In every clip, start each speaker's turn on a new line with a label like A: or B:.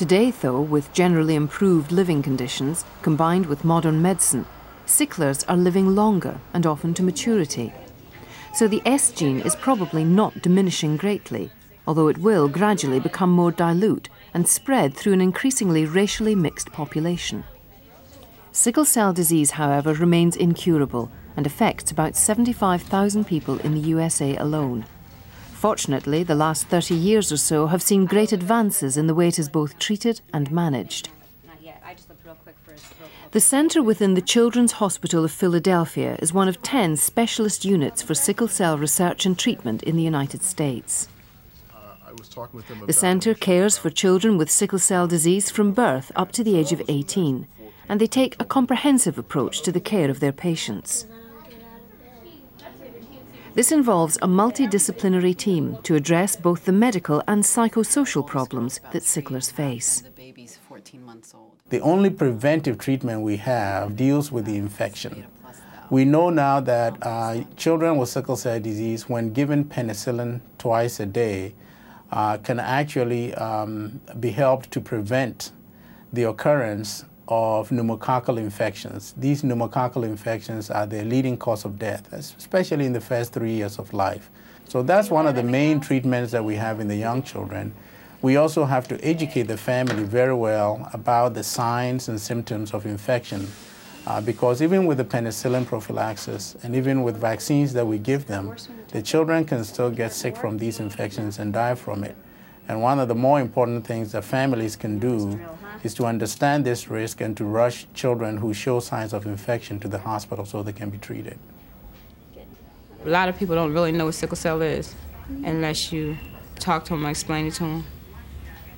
A: Today, though, with generally improved living conditions combined with modern medicine, sicklers are living longer and often to maturity. So the S gene is probably not diminishing greatly, although it will gradually become more dilute and spread through an increasingly racially mixed population. Sickle cell disease, however, remains incurable and affects about 75,000 people in the USA alone. Fortunately, the last 30 years or so have seen great advances in the way it is both treated and managed. The centre within the Children's Hospital of Philadelphia is one of 10 specialist units for sickle cell research and treatment in the United States. The centre cares for children with sickle cell disease from birth up to the age of 18, and they take a comprehensive approach to the care of their patients. This involves a multidisciplinary team to address both the medical and psychosocial problems that sicklers face.
B: The only preventive treatment we have deals with the infection. We know now that uh, children with sickle cell disease, when given penicillin twice a day, uh, can actually um, be helped to prevent the occurrence of pneumococcal infections. These pneumococcal infections are the leading cause of death, especially in the first three years of life. So that's one of the main treatments that we have in the young children. We also have to educate the family very well about the signs and symptoms of infection uh, because even with the penicillin prophylaxis and even with vaccines that we give them, the children can still get sick from these infections and die from it. And one of the more important things that families can do is to understand this risk and to rush children who show signs of infection to the hospital so they can be treated.
C: A lot of people don't really know what sickle cell is unless you talk to them or explain it to them.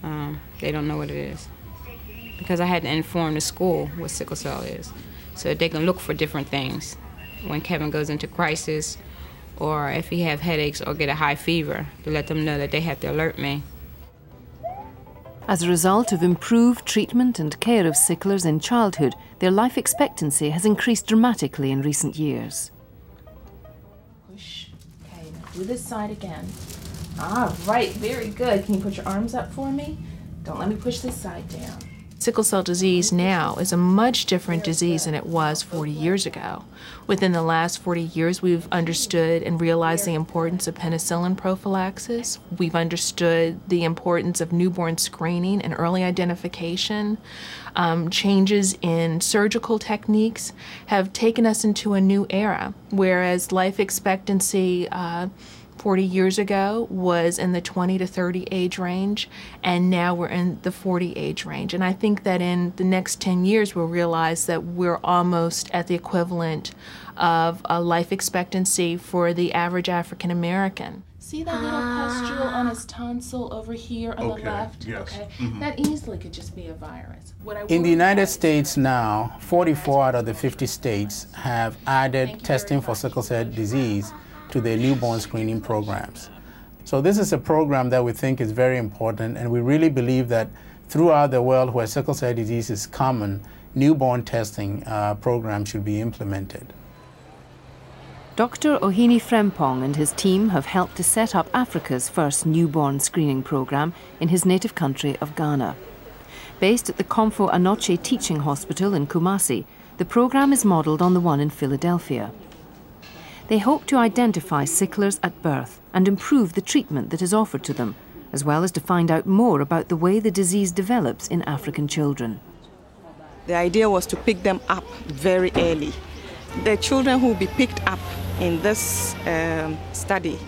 C: Um, they don't know what it is. Because I had to inform the school what sickle cell is so they can look for different things when Kevin goes into crisis or if he have headaches or get a high fever to let them know that they have to alert me.
A: As a result of improved treatment and care of sicklers in childhood, their life expectancy has increased dramatically in recent years.
D: Push. Okay, now do this side again. Ah, right, very good. Can you put your arms up for me? Don't let me push this side down.
E: Sickle cell disease now is a much different disease than it was 40 years ago. Within the last 40 years, we've understood and realized the importance of penicillin prophylaxis. We've understood the importance of newborn screening and early identification. Um, changes in surgical techniques have taken us into a new era, whereas life expectancy uh, 40 years ago was in the 20 to 30 age range, and now we're in the 40 age range. And I think that in the next 10 years, we'll realize that we're almost at the equivalent of a life expectancy for the average African American.
D: See that little pustule on his tonsil over here on
F: Okay,
D: the left?
F: yes.
D: Okay.
F: Mhm.
D: That easily could just be a virus. What I
B: In the United States now, 44 out of the 50 states have added testing for sickle cell disease to their newborn screening programs. So this is a program that we think is very important, and we really believe that throughout the world where sickle cell disease is common, newborn testing uh, programs should be implemented.
A: Dr. Ohene Frempong and his team have helped to set up Africa's first newborn screening program in his native country of Ghana. Based at the Komfo Anokye Teaching Hospital in Kumasi, the program is modelled on the one in Philadelphia. They hope to identify sicklers at birth and improve the treatment that is offered to them, as well as to find out more about the way the disease develops in African children.
G: The idea was to pick them up very early. The children who will be picked up in this um, study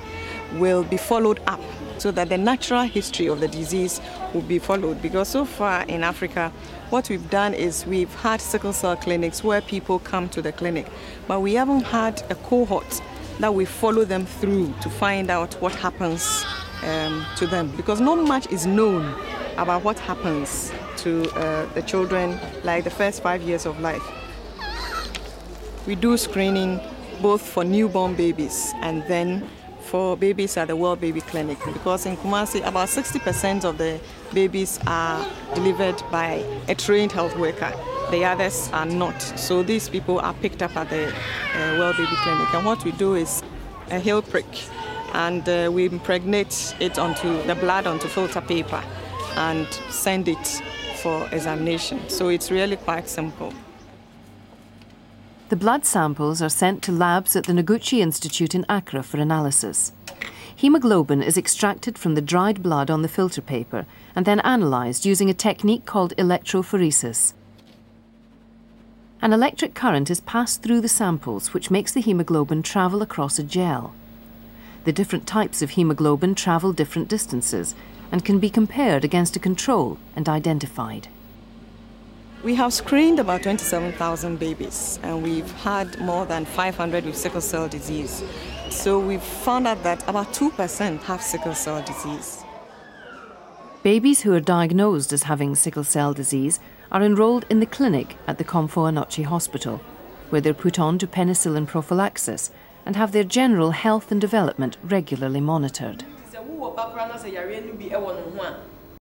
G: will be followed up so that the natural history of the disease will be followed. Because so far in Africa, what we've done is we've had sickle cell clinics where people come to the clinic, but we haven't had a cohort that we follow them through to find out what happens um, to them. Because not much is known about what happens to uh, the children, like the first five years of life. We do screening both for newborn babies and then for babies at the World Baby Clinic because in Kumasi about 60% of the babies are delivered by a trained health worker. The others are not. So these people are picked up at the uh, World Baby Clinic. And what we do is a heel prick and uh, we impregnate it onto the blood onto filter paper. and send it for examination. So it's really quite simple.
A: The blood samples are sent to labs at the Noguchi Institute in Accra for analysis. Hemoglobin is extracted from the dried blood on the filter paper and then analysed using a technique called electrophoresis. An electric current is passed through the samples, which makes the hemoglobin travel across a gel. The different types of hemoglobin travel different distances and can be compared against a control and identified.
G: We have screened about 27,000 babies and we've had more than 500 with sickle cell disease. So we've found out that about 2% have sickle cell disease.
A: Babies who are diagnosed as having sickle cell disease are enrolled in the clinic at the Komfo Anokye Hospital, where they're put on to penicillin prophylaxis and have their general health and development regularly monitored.